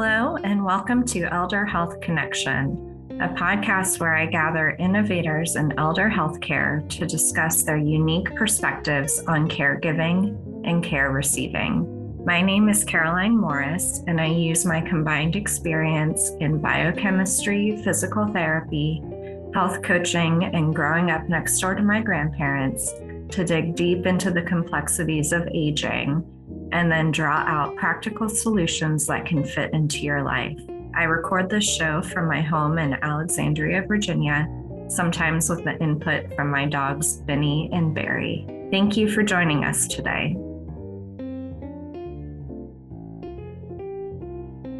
Hello, and welcome to Elder Health Connection, a podcast where I gather innovators in elder healthcare to discuss their unique perspectives on caregiving and care receiving. My name is Caroline Morris, and I use my combined experience in biochemistry, physical therapy, health coaching, and growing up next door to my grandparents to dig deep into the complexities of aging and then draw out practical solutions that can fit into your life. I record this show from my home in Alexandria, Virginia, sometimes with the input from my dogs, Benny and Barry. Thank you for joining us today.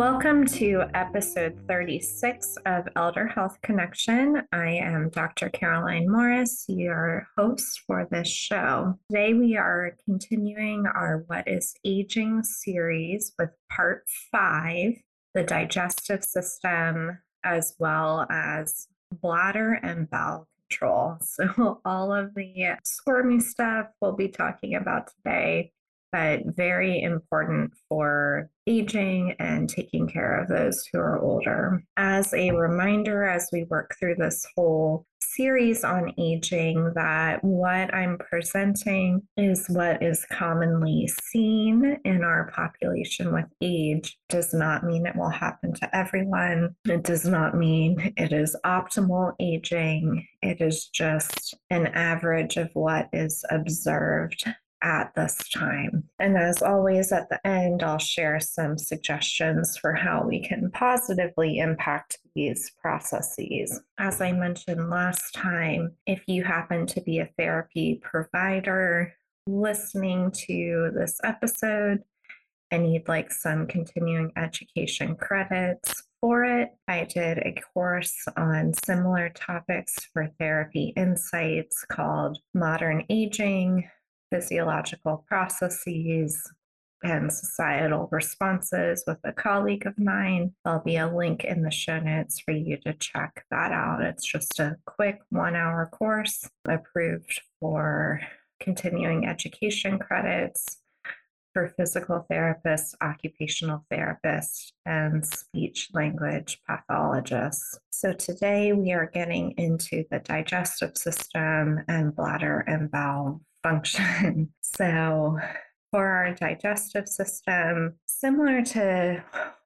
Welcome to episode 36 of Elder Health Connection. I am Dr. Caroline Morris, your host for this show. Today we are continuing our What is Aging series with part five the digestive system, as well as bladder and bowel control. So, all of the squirmy stuff we'll be talking about today but very important for aging and taking care of those who are older. As a reminder, as we work through this whole series on aging, that what I'm presenting is what is commonly seen in our population with age. Does not mean it will happen to everyone. It does not mean it is optimal aging. It is just an average of what is observed at this time. And as always, at the end, I'll share some suggestions for how we can positively impact these processes. As I mentioned last time, if you happen to be a therapy provider listening to this episode, and you'd like some continuing education credits for it, I did a course on similar topics for therapy insights called Modern Aging physiological processes and societal responses with a colleague of mine. There'll be a link in the show notes for you to check that out. It's just a quick one hour course approved for continuing education credits for physical therapists, occupational therapists, and speech language pathologists. So today we are getting into the digestive system and bladder and bowel function. So, for our digestive system, similar to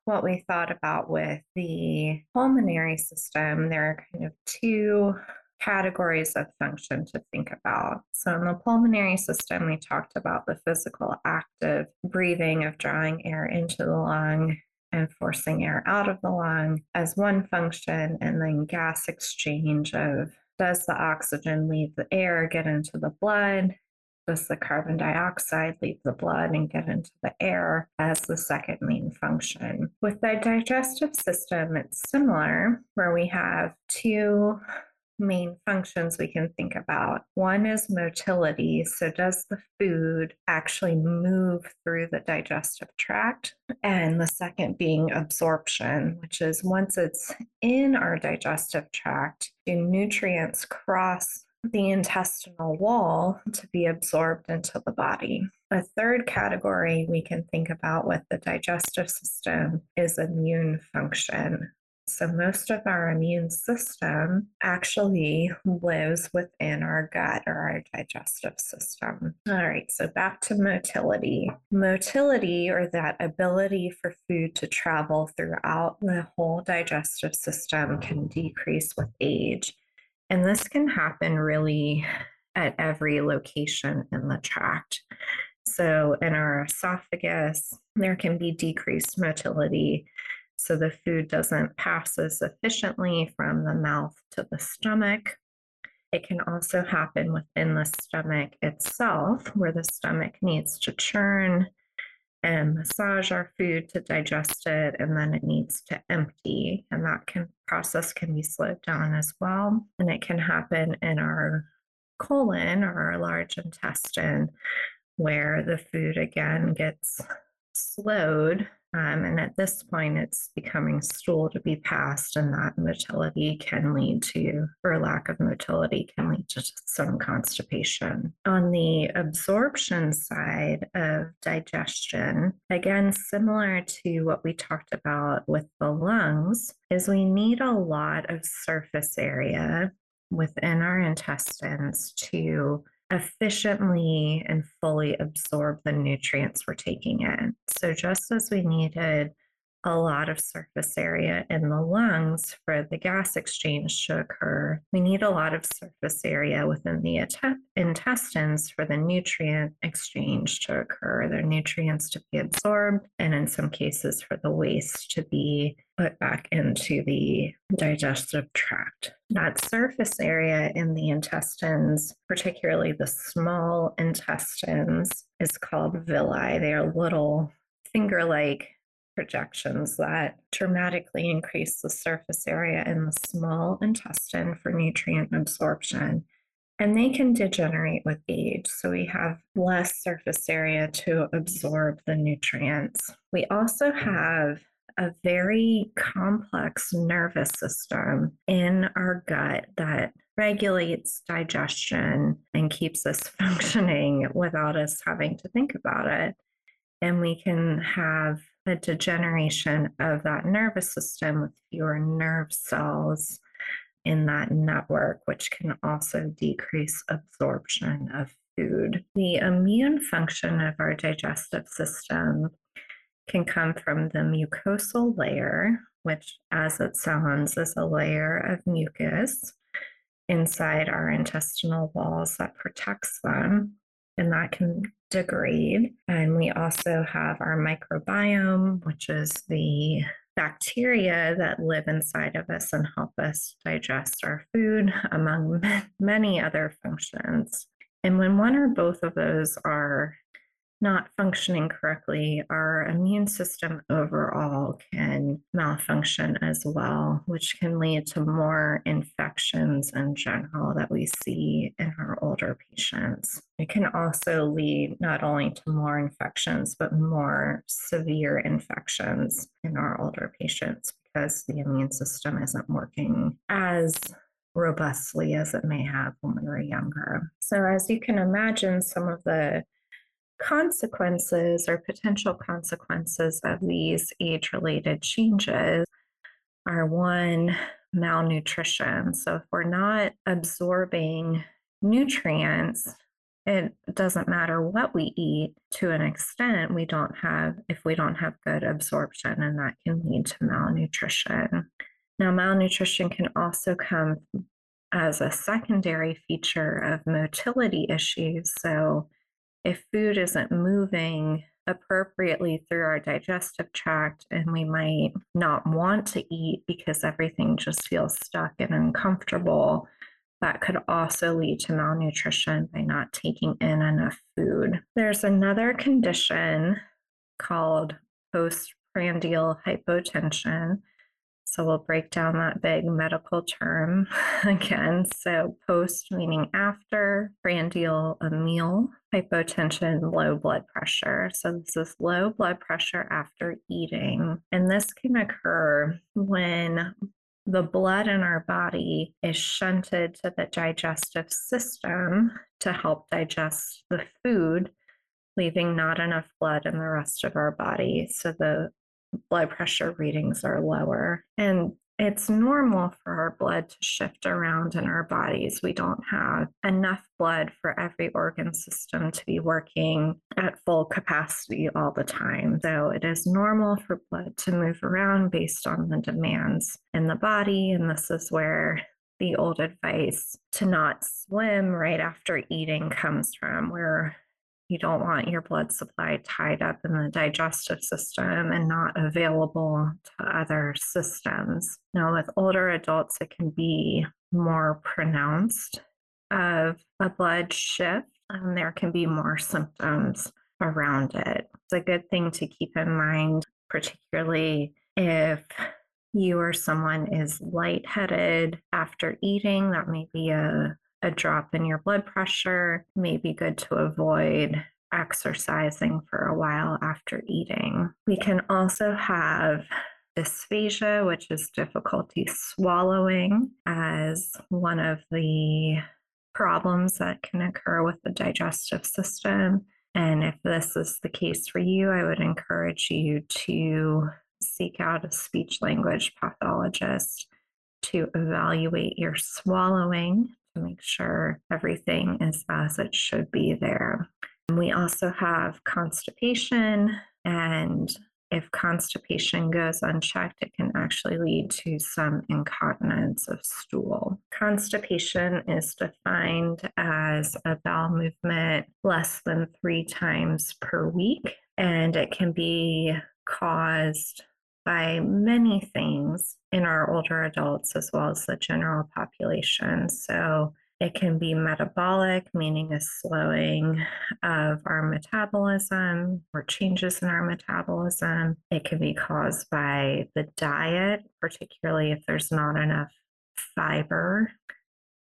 what we thought about with the pulmonary system, there are kind of two categories of function to think about. So, in the pulmonary system, we talked about the physical active breathing of drawing air into the lung and forcing air out of the lung as one function, and then gas exchange of does the oxygen leave the air, get into the blood, does the carbon dioxide leave the blood and get into the air as the second main function. With the digestive system, it's similar, where we have two main functions we can think about. One is motility. So, does the food actually move through the digestive tract? And the second being absorption, which is once it's in our digestive tract, do nutrients cross the intestinal wall to be absorbed into the body. A third category we can think about with the digestive system is immune function. So, most of our immune system actually lives within our gut or our digestive system. All right, so back to motility. Motility, or that ability for food to travel throughout the whole digestive system, can decrease with age. And this can happen really at every location in the tract. So, in our esophagus, there can be decreased motility. So, the food doesn't pass as efficiently from the mouth to the stomach. It can also happen within the stomach itself, where the stomach needs to churn and massage our food to digest it, and then it needs to empty. And that can process can be slowed down as well. And it can happen in our colon or our large intestine, where the food again gets slowed Um, and at this point, it's becoming stool to be passed, and that motility can lead to, or lack of motility can lead to some constipation. On the absorption side of digestion, again, similar to what we talked about with the lungs, is we need a lot of surface area within our intestines to efficiently and fully absorb the nutrients we're taking in. So, just as we needed a lot of surface area in the lungs for the gas exchange to occur, we need a lot of surface area within the intestines for the nutrient exchange to occur, the nutrients to be absorbed, and in some cases for the waste to be put back into the digestive tract. That surface area in the intestines, particularly the small intestines, is called villi. They are little finger like projections that dramatically increase the surface area in the small intestine for nutrient absorption. And they can degenerate with age. So we have less surface area to absorb the nutrients. We also mm. have a very complex nervous system in our gut that regulates digestion and keeps us functioning without us having to think about it. And we can have a degeneration of that nervous system with fewer nerve cells in that network, which can also decrease absorption of food. The immune function of our digestive system can come from the mucosal layer, which, as it sounds, is a layer of mucus inside our intestinal walls that protects them and that can degrade. And we also have our microbiome, which is the bacteria that live inside of us and help us digest our food, among many other functions. And when one or both of those are not functioning correctly, our immune system overall can malfunction as well, which can lead to more infections in general that we see in our older patients. It can also lead not only to more infections, but more severe infections in our older patients because the immune system isn't working as robustly as it may have when we were younger. So, as you can imagine, some of the consequences or potential consequences of these age related changes are one, malnutrition. So, if we're not absorbing nutrients, it doesn't matter what we eat to an extent, we don't have, if we don't have good absorption, and that can lead to malnutrition. Now, malnutrition can also come as a secondary feature of motility issues. So, if food isn't moving appropriately through our digestive tract and we might not want to eat because everything just feels stuck and uncomfortable, that could also lead to malnutrition by not taking in enough food. There's another condition called postprandial hypotension so we'll break down that big medical term again. So post meaning after, prandial, a meal, hypotension, low blood pressure. So this is low blood pressure after eating. And this can occur when the blood in our body is shunted to the digestive system to help digest the food, leaving not enough blood in the rest of our body. So the blood pressure readings are lower. And it's normal for our blood to shift around in our bodies. We don't have enough blood for every organ system to be working at full capacity all the time. So it is normal for blood to move around based on the demands in the body. And this is where the old advice to not swim right after eating comes from, where you don't want your blood supply tied up in the digestive system and not available to other systems. Now, with older adults, it can be more pronounced of a blood shift, and there can be more symptoms around it. It's a good thing to keep in mind, particularly if you or someone is lightheaded after eating. That may be a a drop in your blood pressure may be good to avoid exercising for a while after eating. We can also have dysphagia, which is difficulty swallowing, as one of the problems that can occur with the digestive system. And if this is the case for you, I would encourage you to seek out a speech language pathologist to evaluate your swallowing to make sure everything is as it should be there. We also have constipation, and if constipation goes unchecked, it can actually lead to some incontinence of stool. Constipation is defined as a bowel movement less than three times per week, and it can be caused by many things in our older adults as well as the general population. So it can be metabolic, meaning a slowing of our metabolism or changes in our metabolism. It can be caused by the diet, particularly if there's not enough fiber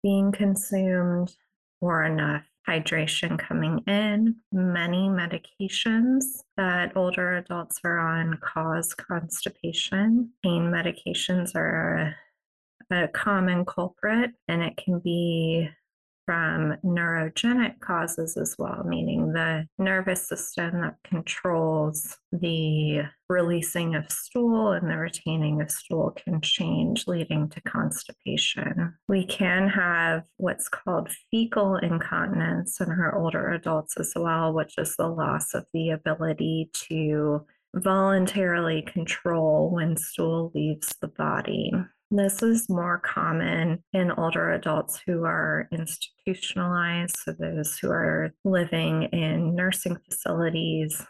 being consumed or enough hydration coming in. Many medications that older adults are on cause constipation. Pain medications are a, common culprit, and it can be from neurogenic causes as well, meaning the nervous system that controls the releasing of stool and the retaining of stool can change, leading to constipation. We can have what's called fecal incontinence in our older adults as well, which is the loss of the ability to voluntarily control when stool leaves the body. This is more common in older adults who are institutionalized, so those who are living in nursing facilities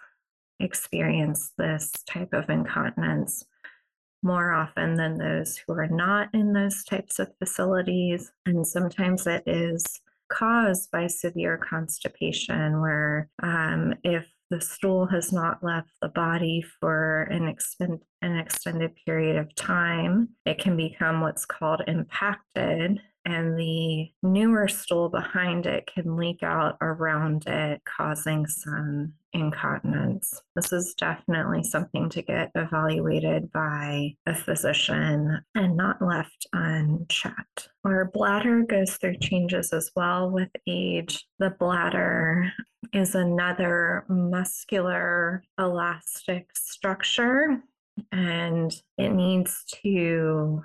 experience this type of incontinence more often than those who are not in those types of facilities. And sometimes it is caused by severe constipation, where um, if the stool has not left the body for an, extend, an extended period of time, it can become what's called impacted and the newer stool behind it can leak out around it, causing some incontinence. This is definitely something to get evaluated by a physician and not left unchecked. Our bladder goes through changes as well with age. The bladder is another muscular elastic structure and it needs to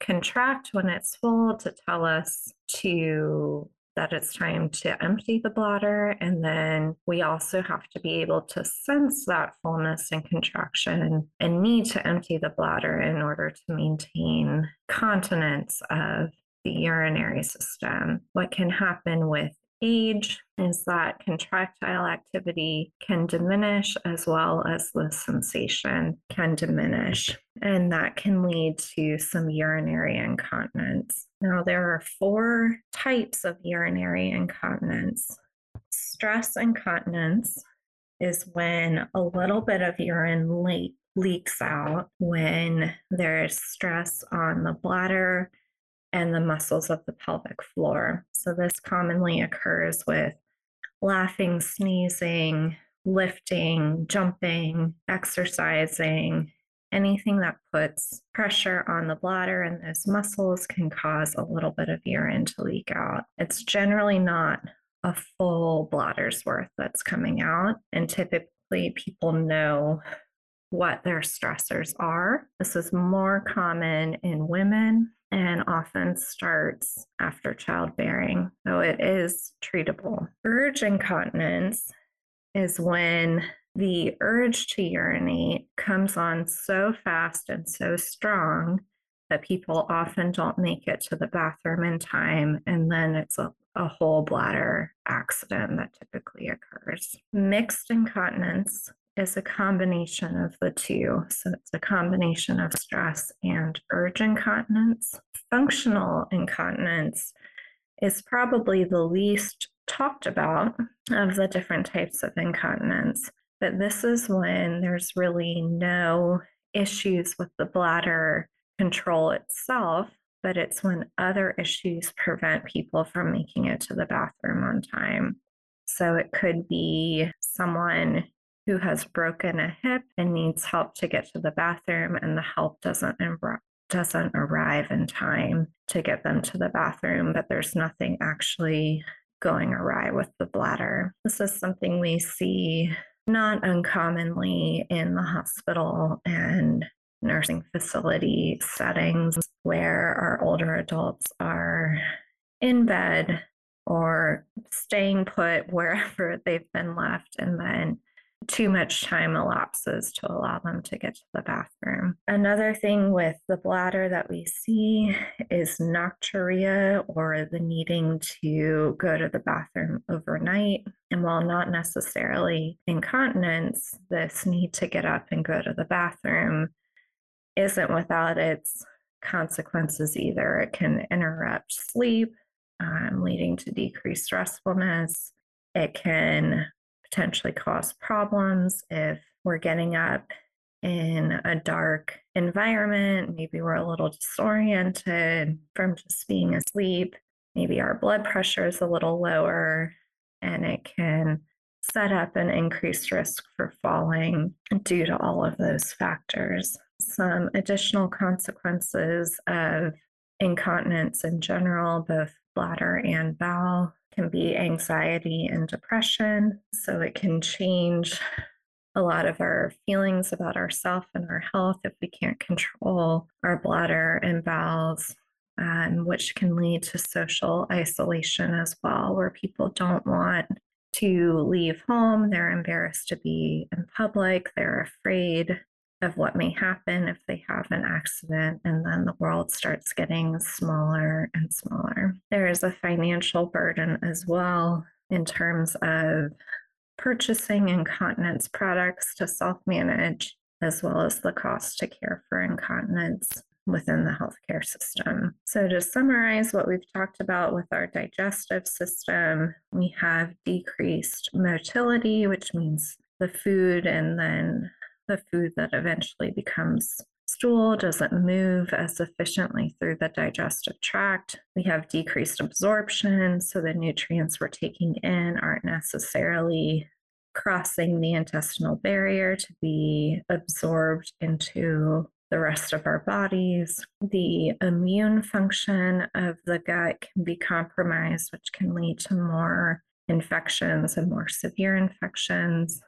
contract when it's full to tell us to that it's time to empty the bladder and then we also have to be able to sense that fullness and contraction and need to empty the bladder in order to maintain continence of the urinary system what can happen with age is that contractile activity can diminish as well as the sensation can diminish. And that can lead to some urinary incontinence. Now, there are four types of urinary incontinence. Stress incontinence is when a little bit of urine le- leaks out when there's stress on the bladder and the muscles of the pelvic floor. So, this commonly occurs with laughing, sneezing, lifting, jumping, exercising. Anything that puts pressure on the bladder and those muscles can cause a little bit of urine to leak out. It's generally not a full bladder's worth that's coming out, and typically people know what their stressors are. This is more common in women and often starts after childbearing, so it is treatable. Urge incontinence is when the urge to urinate comes on so fast and so strong that people often don't make it to the bathroom in time, and then it's a, a whole bladder accident that typically occurs. Mixed incontinence is a combination of the two. So it's a combination of stress and urge incontinence. Functional incontinence is probably the least talked about of the different types of incontinence. But this is when there's really no issues with the bladder control itself, but it's when other issues prevent people from making it to the bathroom on time. So it could be someone who has broken a hip and needs help to get to the bathroom, and the help doesn't doesn't arrive in time to get them to the bathroom, but there's nothing actually going awry with the bladder. This is something we see not uncommonly in the hospital and nursing facility settings where our older adults are in bed or staying put wherever they've been left. And then too much time elapses to allow them to get to the bathroom. Another thing with the bladder that we see is nocturia or the needing to go to the bathroom overnight. And while not necessarily incontinence, this need to get up and go to the bathroom isn't without its consequences either. It can interrupt sleep, um, leading to decreased restfulness. It can potentially cause problems if we're getting up in a dark environment. Maybe we're a little disoriented from just being asleep. Maybe our blood pressure is a little lower, and it can set up an increased risk for falling due to all of those factors. Some additional consequences of incontinence in general, both bladder and bowel, can be anxiety and depression. So it can change a lot of our feelings about ourselves and our health if we can't control our bladder and bowels, um, which can lead to social isolation as well, where people don't want to leave home. They're embarrassed to be in public. They're afraid of what may happen if they have an accident, and then the world starts getting smaller and smaller. There is a financial burden as well in terms of purchasing incontinence products to self manage, as well as the cost to care for incontinence within the healthcare system. So, to summarize what we've talked about with our digestive system, we have decreased motility, which means the food and then the food that eventually becomes stool doesn't move as efficiently through the digestive tract. We have decreased absorption, so the nutrients we're taking in aren't necessarily crossing the intestinal barrier to be absorbed into the rest of our bodies. The immune function of the gut can be compromised, which can lead to more infections and more severe infections.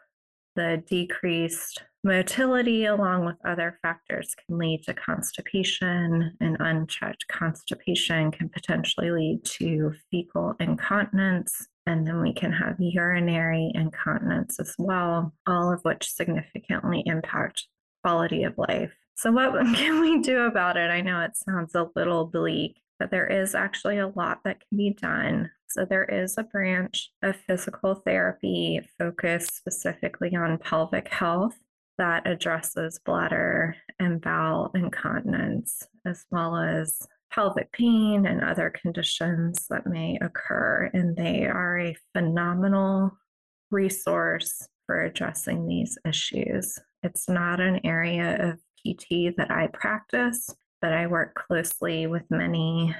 The decreased Motility, along with other factors, can lead to constipation, and unchecked constipation can potentially lead to fecal incontinence. And then we can have urinary incontinence as well, all of which significantly impact quality of life. So, what can we do about it? I know it sounds a little bleak, but there is actually a lot that can be done. So, there is a branch of physical therapy focused specifically on pelvic health that addresses bladder and bowel incontinence, as well as pelvic pain and other conditions that may occur. And they are a phenomenal resource for addressing these issues. It's not an area of PT that I practice, but I work closely with many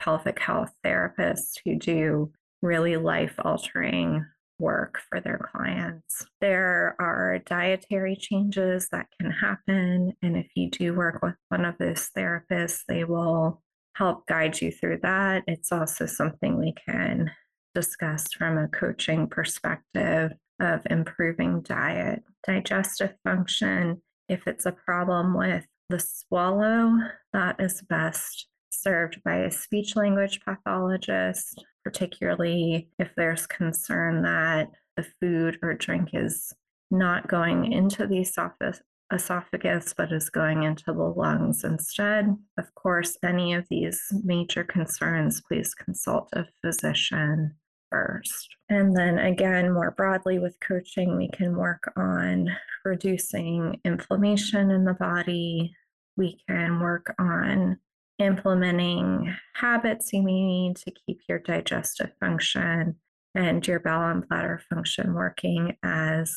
pelvic health therapists who do really life altering work for their clients. There are dietary changes that can happen. And if you do work with one of those therapists, they will help guide you through that. It's also something we can discuss from a coaching perspective of improving diet, digestive function. If it's a problem with the swallow, that is best served by a speech language pathologist particularly if there's concern that the food or drink is not going into the esophagus, esophagus, but is going into the lungs instead. Of course, any of these major concerns, please consult a physician first. And then again, more broadly with coaching, we can work on reducing inflammation in the body. We can work on implementing habits you may need to keep your digestive function and your bowel and bladder function working as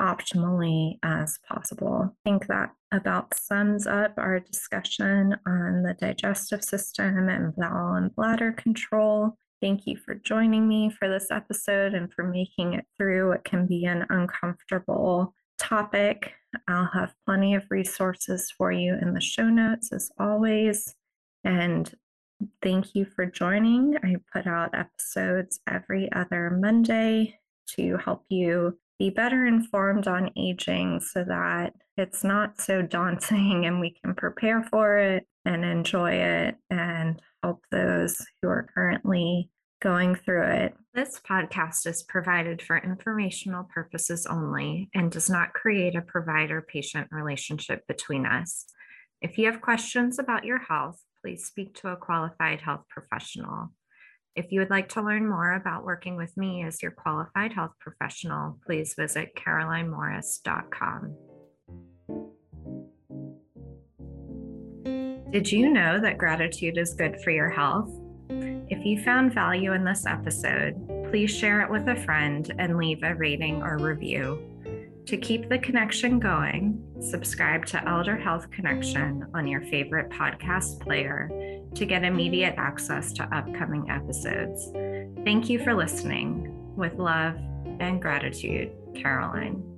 optimally as possible. I think that about sums up our discussion on the digestive system and bowel and bladder control. Thank you for joining me for this episode and for making it through. It can be an uncomfortable topic. I'll have plenty of resources for you in the show notes as always. And thank you for joining. I put out episodes every other Monday to help you be better informed on aging so that it's not so daunting and we can prepare for it and enjoy it and help those who are currently going through it. This podcast is provided for informational purposes only and does not create a provider patient relationship between us. If you have questions about your health, please speak to a qualified health professional. If you would like to learn more about working with me as your qualified health professional, please visit carolinemorris.com. Did you know that gratitude is good for your health? If you found value in this episode, please share it with a friend and leave a rating or review. To keep the connection going, subscribe to Elder Health Connection on your favorite podcast player to get immediate access to upcoming episodes. Thank you for listening. With love and gratitude, Caroline.